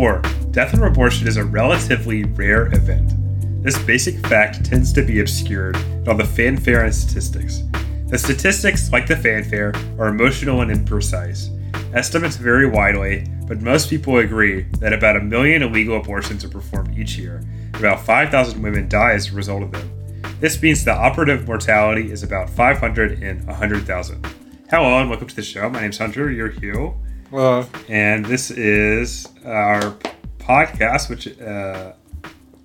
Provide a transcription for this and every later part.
Four, death from abortion is a relatively rare event. This basic fact tends to be obscured in all the fanfare and statistics. The statistics, like the fanfare, are emotional and imprecise. Estimates vary widely, but most people agree that about a million illegal abortions are performed each year. And about 5,000 women die as a result of them. This means the operative mortality is about 500 in 100,000. Hello and welcome to the show. My name's Hunter. You're Hugh. Well, And this is our podcast, which uh,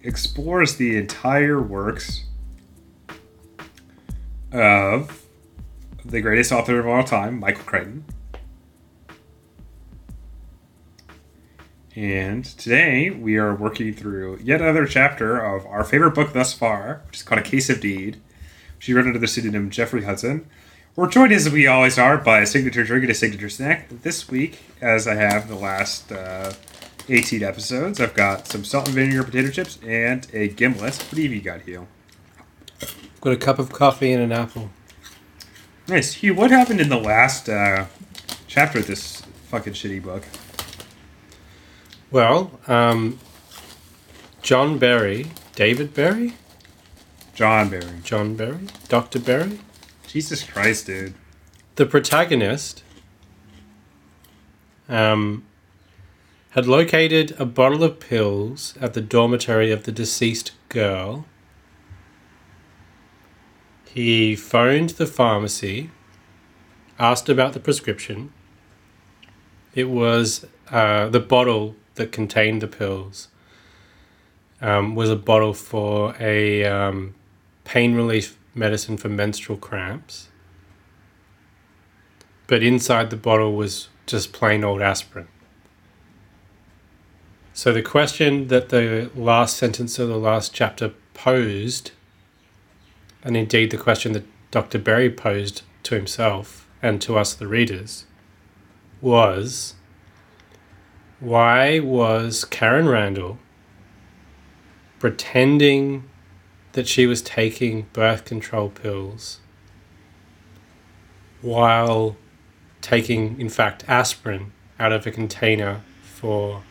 explores the entire works of the greatest author of all time, Michael Crichton. And today we are working through yet another chapter of our favorite book thus far, which is called A Case of Need. She wrote under the pseudonym Jeffrey Hudson. We're joined as we always are by a signature drink and a signature snack. This week, as I have the last uh, 18 episodes, I've got some salt and vinegar potato chips and a gimlet. What have you got, Hugh? got a cup of coffee and an apple. Nice. Hugh, what happened in the last uh, chapter of this fucking shitty book? Well, um, John Berry, David Berry, John Barry. John Berry, Dr. Berry, Jesus Christ, dude. the protagonist, um, had located a bottle of pills at the dormitory of the deceased girl. He phoned the pharmacy, asked about the prescription. It was uh, the bottle that contained the pills. Um, was a bottle for a um, pain relief medicine for menstrual cramps. But inside the bottle was just plain old aspirin. So the question that the last sentence of the last chapter posed, and indeed the question that Dr. Berry posed to himself and to us, the readers, was why was Karen Randall pretending that she was taking birth control pills while taking, in fact, aspirin out of a container for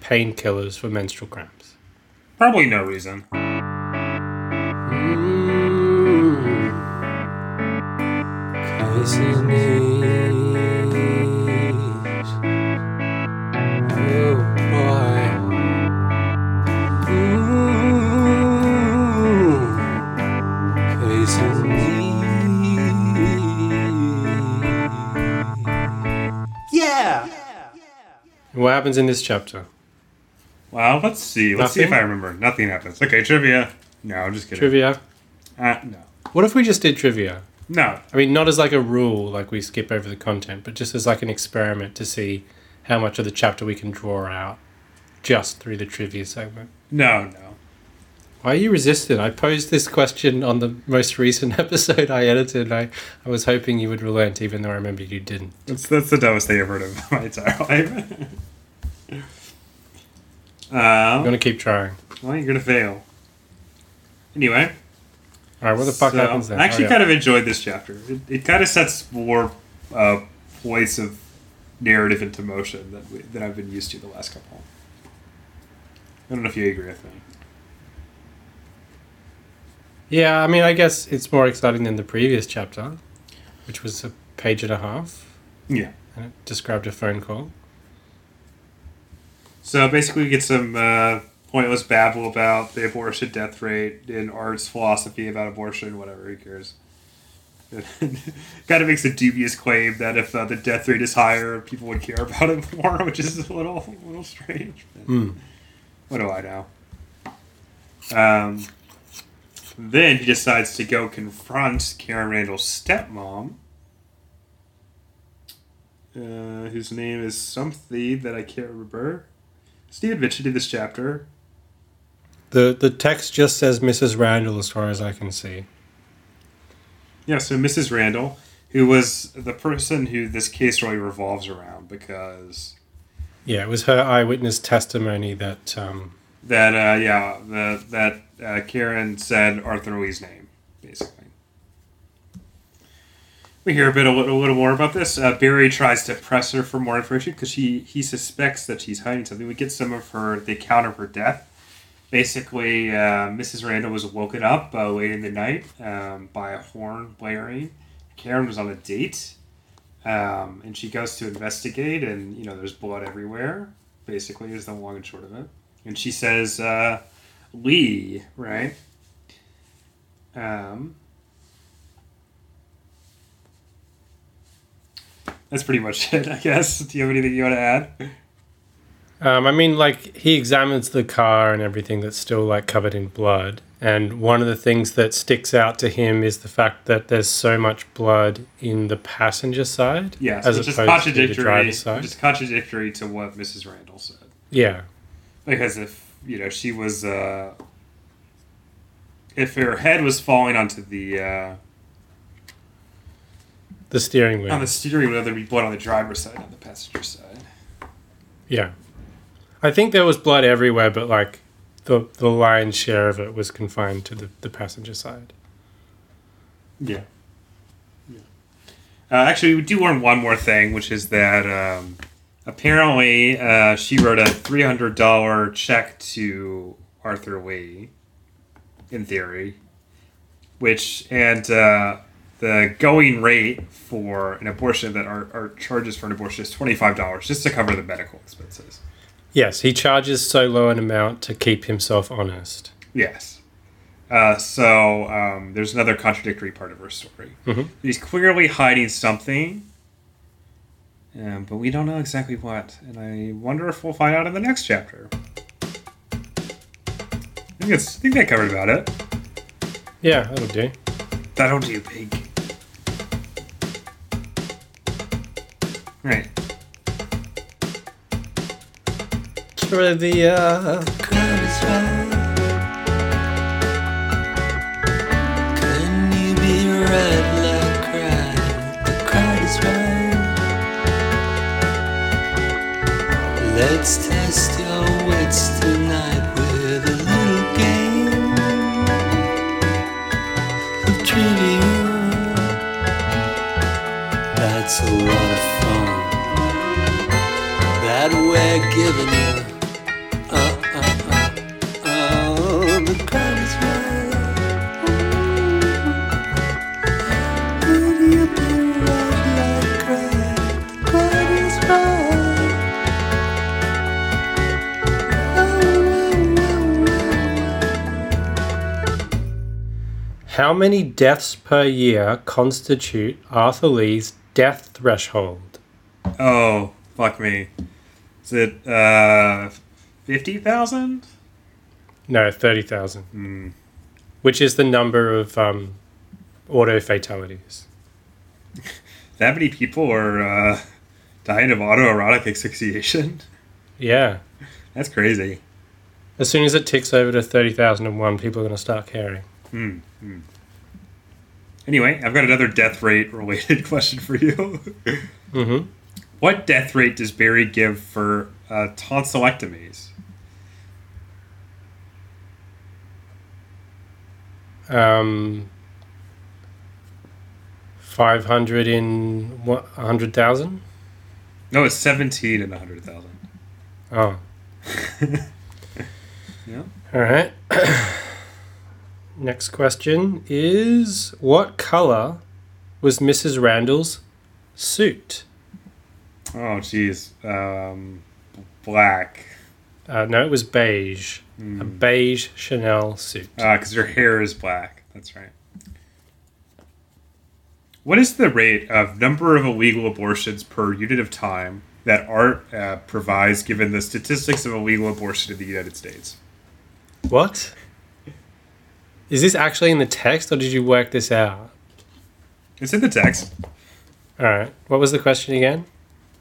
painkillers for menstrual cramps. Probably no reason. What happens in this chapter? Well, let's see. Let's see if I remember. Nothing happens. Okay, trivia. No, I'm just kidding. Trivia. Uh, no. What if we just did trivia? No. I mean, not as like a rule, like we skip over the content, but just as like an experiment to see how much of the chapter we can draw out just through the trivia segment. No, no. Why are you resistant? I posed this question on the most recent episode I edited. I, I was hoping you would relent, even though I remember you didn't. That's that's the dumbest thing I've heard of my entire life. I'm um, gonna keep trying. well, you're gonna fail. Anyway, All right, what the fuck so, happens then? I actually Oh, yeah. kind of enjoyed this chapter. It, it kind of sets more uh, points of narrative into motion that we, that I've been used to the last couple. I don't know if you agree with me. Yeah, I mean, I guess it's more exciting than the previous chapter, which was a page and a half, Yeah. and it described a phone call. So basically, we get some uh, pointless babble about the abortion death rate and Art's philosophy about abortion, whatever, who cares? kind of makes a dubious claim that if uh, the death rate is higher, people would care about it more, which is a little, a little strange. Mm. What do I know? Um, then he decides to go confront Karen Randall's stepmom, uh, whose name is something that I can't remember. Steve mentioned in this chapter. The the text just says Mrs. Randall as far as I can see. Yeah, so Mrs. Randall, who was the person who this case really revolves around because Yeah, it was her eyewitness testimony that um, that uh, yeah the, that uh, Karen said Arthur Lee's name basically. We hear a bit a little, a little more about this. Uh, Barry tries to press her for more information because he he suspects that she's hiding something. We get some of her the account of her death. Basically, uh, Mrs. Randall was woken up uh, late in the night um, by a horn blaring. Karen was on a date, um, and she goes to investigate, and you know there's blood everywhere. Basically, is the long and short of it. And she says, uh, "Lee, right?" Um, that's pretty much it, I guess. Do you have anything you want to add? Um, I mean, like he examines the car and everything that's still like covered in blood, and one of the things that sticks out to him is the fact that there's so much blood in the passenger side, Yes, as which opposed to the driver's side. Which is contradictory to what Mrs. Randall said. Yeah, Because if you know she was, uh, if her head was falling onto the uh, the steering wheel. on the steering wheel, there'd be blood on the driver's side, on the passenger side. yeah, I think there was blood everywhere, but like the the lion's share of it was confined to the, the passenger side. Yeah. Yeah. Uh, actually, we do learn one more thing, which is that um, apparently uh, she wrote a three hundred dollar check to Arthur Lee, in theory, which and uh, the going rate for an abortion that our, our charges for an abortion is twenty five dollars just to cover the medical expenses. Yes, he charges so low an amount to keep himself honest. Yes. Uh, so um, there's another contradictory part of her story. Mhm. He's clearly hiding something, um, but we don't know exactly what. And I wonder if we'll find out in the next chapter. I think, it's, I think that covered about it. Yeah, that'll do. That'll do, pig. Uh, is right. Let's test your wits tonight with a little game of trivia. That's a lot of fun that we're giving you. Uh, uh, uh, uh, the crowd is right. Will you be right like crowd? The crowd is right. Oh, oh, oh, How many deaths per year constitute Arthur Lee's death threshold? Oh, fuck me. Is it uh, 50,000? No, 30,000, Hmm. which is the number of um, auto fatalities. That many people are uh, dying of autoerotic asphyxiation? Yeah. That's crazy. As soon as it ticks over to 30,001, people are going to start caring. Hmm. hmm. Anyway, I've got another death rate related question for you. hmm what death rate does Barry give for uh, tonsillectomies? Um, 500 in 100,000? No, it's 17 in 100,000. Oh, Yeah. all right. Next question is What color was Mrs. Randall's suit? Oh, jeez. Um, black. Uh, no, it was beige. A beige Chanel suit. Ah, Because your hair is black. That's right. What is the rate of number of illegal abortions per unit of time that art uh, provides given the statistics of illegal abortion in the United States? What? Is this actually in the text or did you work this out? It's in the text. All right. What was the question again?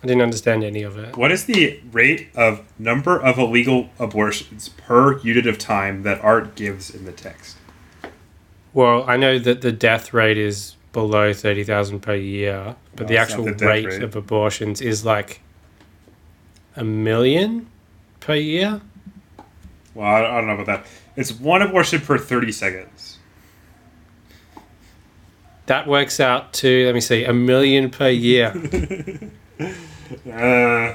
I didn't understand any of it. What is the rate of number of illegal abortions per unit of time that art gives in the text? Well, I know that the death rate is below 30,000 per year, but Well, the oh, actual the rate, rate. of abortions is like a million per year. Well, I I don't know about that. It's one abortion per 30 seconds. That works out to, let me see, a million per year. Uh,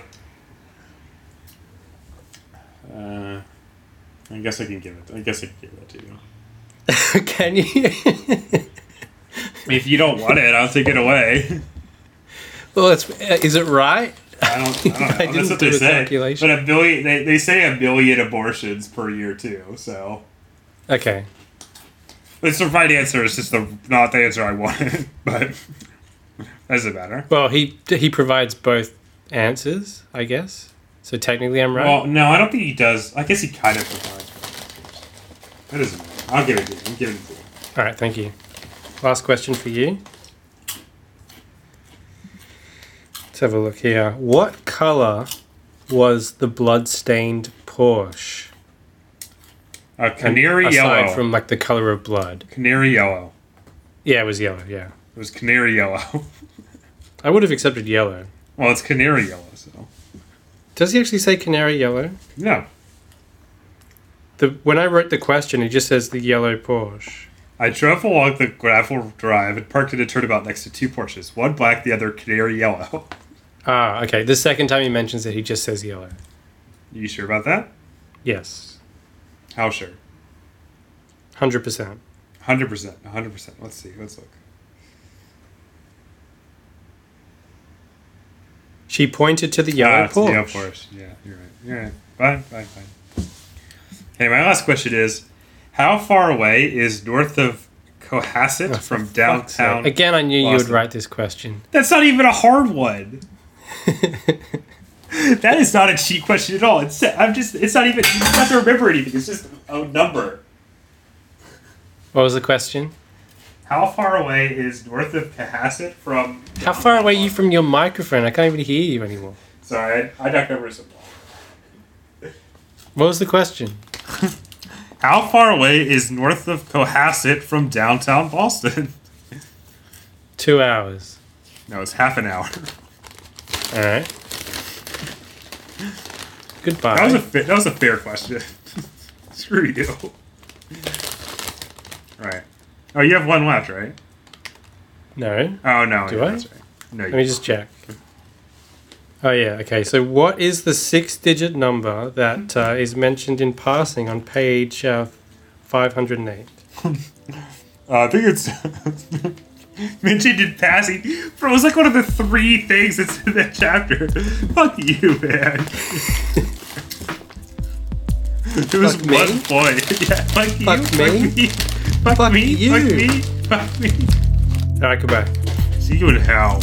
uh, I guess I can give it. I guess I can give that to you. Can you? If you don't want it, I'll take it away. well, it's, uh, is it right? I don't. I don't know. I That's didn't what do they a say. calculation. But a billion. They, they say a billion abortions per year too. So Okay. it's the right answer. It's just the not the answer I wanted. But doesn't matter. Well, he he provides both answers, I guess. So technically, I'm right. Well, no, I don't think he does. I guess he kind of provides. That doesn't matter. I'll give it to you. I'm giving it to you. All right, thank you. Last question for you. Let's have a look here. What color was the blood-stained Porsche? Uh, canary Aside yellow. from like the color of blood. canary yellow. Yeah, it was yellow. Yeah, It was canary yellow. I would have accepted yellow. well, it's canary yellow. So Does he actually say canary yellow? no. The when I wrote the question, it just says the yellow Porsche. I drove along the gravel drive and parked at a turnabout next to two Porsches, one black, the other canary yellow. Ah, okay. The second time he mentions it, he just says yellow. you sure about that? Yes, How sure? hundred percent. Hundred percent. hundred percent. Let's see. Let's look. She pointed to the yellow Ah, it's the yellow Porsche. Yeah, you're right. You're right. Fine, fine, fine. Okay, my last question is: How far away is north of Cohasset Oh, from for sake. downtown? Again, I knew you would write this question. That's not even a hard one. that is not a cheat question at all. It's I'm just. It's not even. You don't have to remember anything. It's just a number. What was the question? How far away is north of Cohasset from? How far away are you from your microphone? I can't even hear you anymore. Sorry, I, I ducked over some. What was the question? How far away is north of Cohasset from downtown Boston? Two hours. No, it's half an hour. All right. Goodbye. That was a fa- that was a fair question. Screw you. Oh, you have one left, right? no. Oh no, Do yeah, I? right. No, Let me just check. Oh yeah. Okay. So, what is the six-digit number that uh, is mentioned in passing on page uh, five hundred and eight? Uh, I think it's mentioned in passing. Bro, it was like one of the three things that's in that chapter. Fuck you, man. it was Fuck me? one point. Yeah, fuck you. Fuck me? Fuck me. Fuck, Fuck me. you. Fuck me. Fuck me. All right. Goodbye. See you in hell.